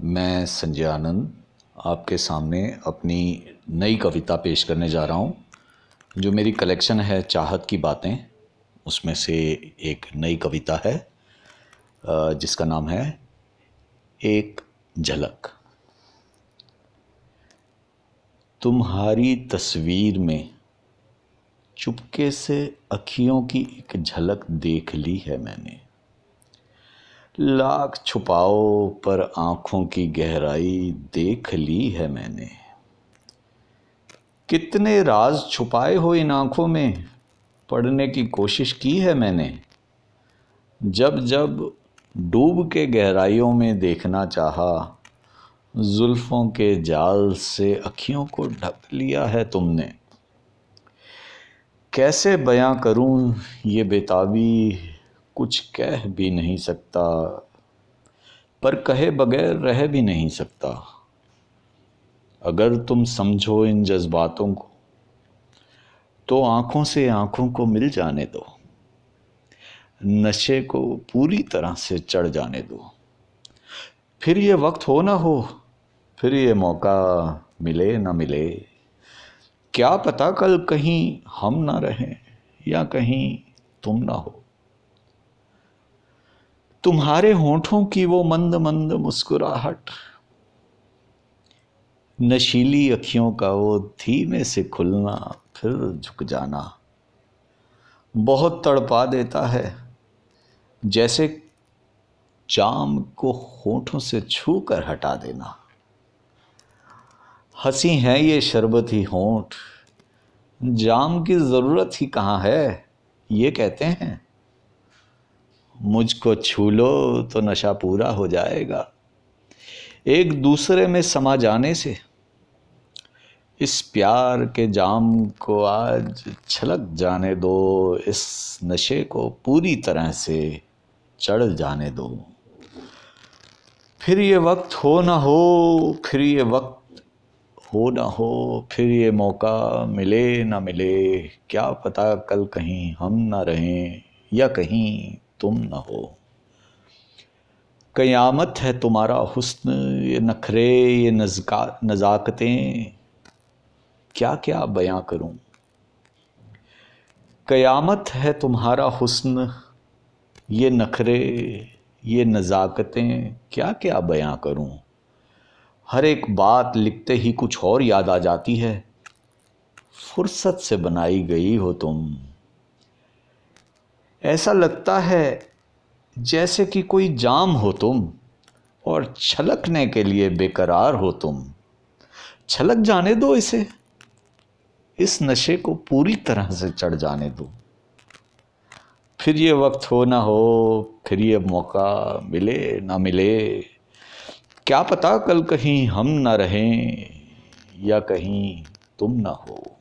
मैं संजय आनंद आपके सामने अपनी नई कविता पेश करने जा रहा हूँ। जो मेरी कलेक्शन है चाहत की बातें, उसमें से एक नई कविता है जिसका नाम है एक झलक। तुम्हारी तस्वीर में चुपके से अखियों की एक झलक देख ली है मैंने। लाख छुपाओ, पर आँखों की गहराई देख ली है मैंने। कितने राज छुपाए हो इन आँखों में? पढ़ने की कोशिश की है मैंने। जब जब डूब के गहराइयों में देखना चाहा, जुल्फ़ों के जाल से अखियों को ढक लिया है तुमने। कैसे बयां करूँ ये बेताबी? कुछ कह भी नहीं सकता, पर कहे बगैर रह भी नहीं सकता। अगर तुम समझो इन जज्बातों को तो आँखों से आँखों को मिल जाने दो। नशे को पूरी तरह से चढ़ जाने दो। फिर ये वक्त हो ना हो, फिर ये मौका मिले ना मिले। क्या पता कल कहीं हम ना रहें या कहीं तुम ना हो। तुम्हारे होठों की वो मंद मंद मुस्कुराहट, नशीली अखियों का वो धीमे से खुलना, फिर झुक जाना, बहुत तड़पा देता है, जैसे जाम को होठों से छू कर हटा देना। हँसी है ये शरबत ही होठ, जाम की ज़रूरत ही कहाँ है, ये कहते हैं मुझको छू लो तो नशा पूरा हो जाएगा। एक दूसरे में समा जाने से इस प्यार के जाम को आज छलक जाने दो, इस नशे को पूरी तरह से चढ़ जाने दो। फिर ये वक्त हो ना हो, फिर ये वक्त हो ना हो, फिर ये मौका मिले ना मिले, क्या पता कल कहीं हम ना रहें या कहीं तुम न हो। क़यामत है तुम्हारा हुस्न, ये नखरे, ये नजका, नज़ाकतें। क्या क्या बयां करूँ? क़यामत है तुम्हारा हुस्न, ये नखरे, ये नज़ाकतें। क्या क्या बयां करूँ? हर एक बात लिखते ही कुछ और याद आ जाती है। फुर्सत से बनाई गई हो तुम। ऐसा लगता है जैसे कि कोई जाम हो तुम और छलकने के लिए बेकरार हो तुम। छलक जाने दो इसे। इस नशे को पूरी तरह से चढ़ जाने दो। फिर ये वक्त हो ना हो, फिर ये मौका मिले ना मिले। क्या पता कल कहीं हम ना रहें या कहीं तुम ना हो।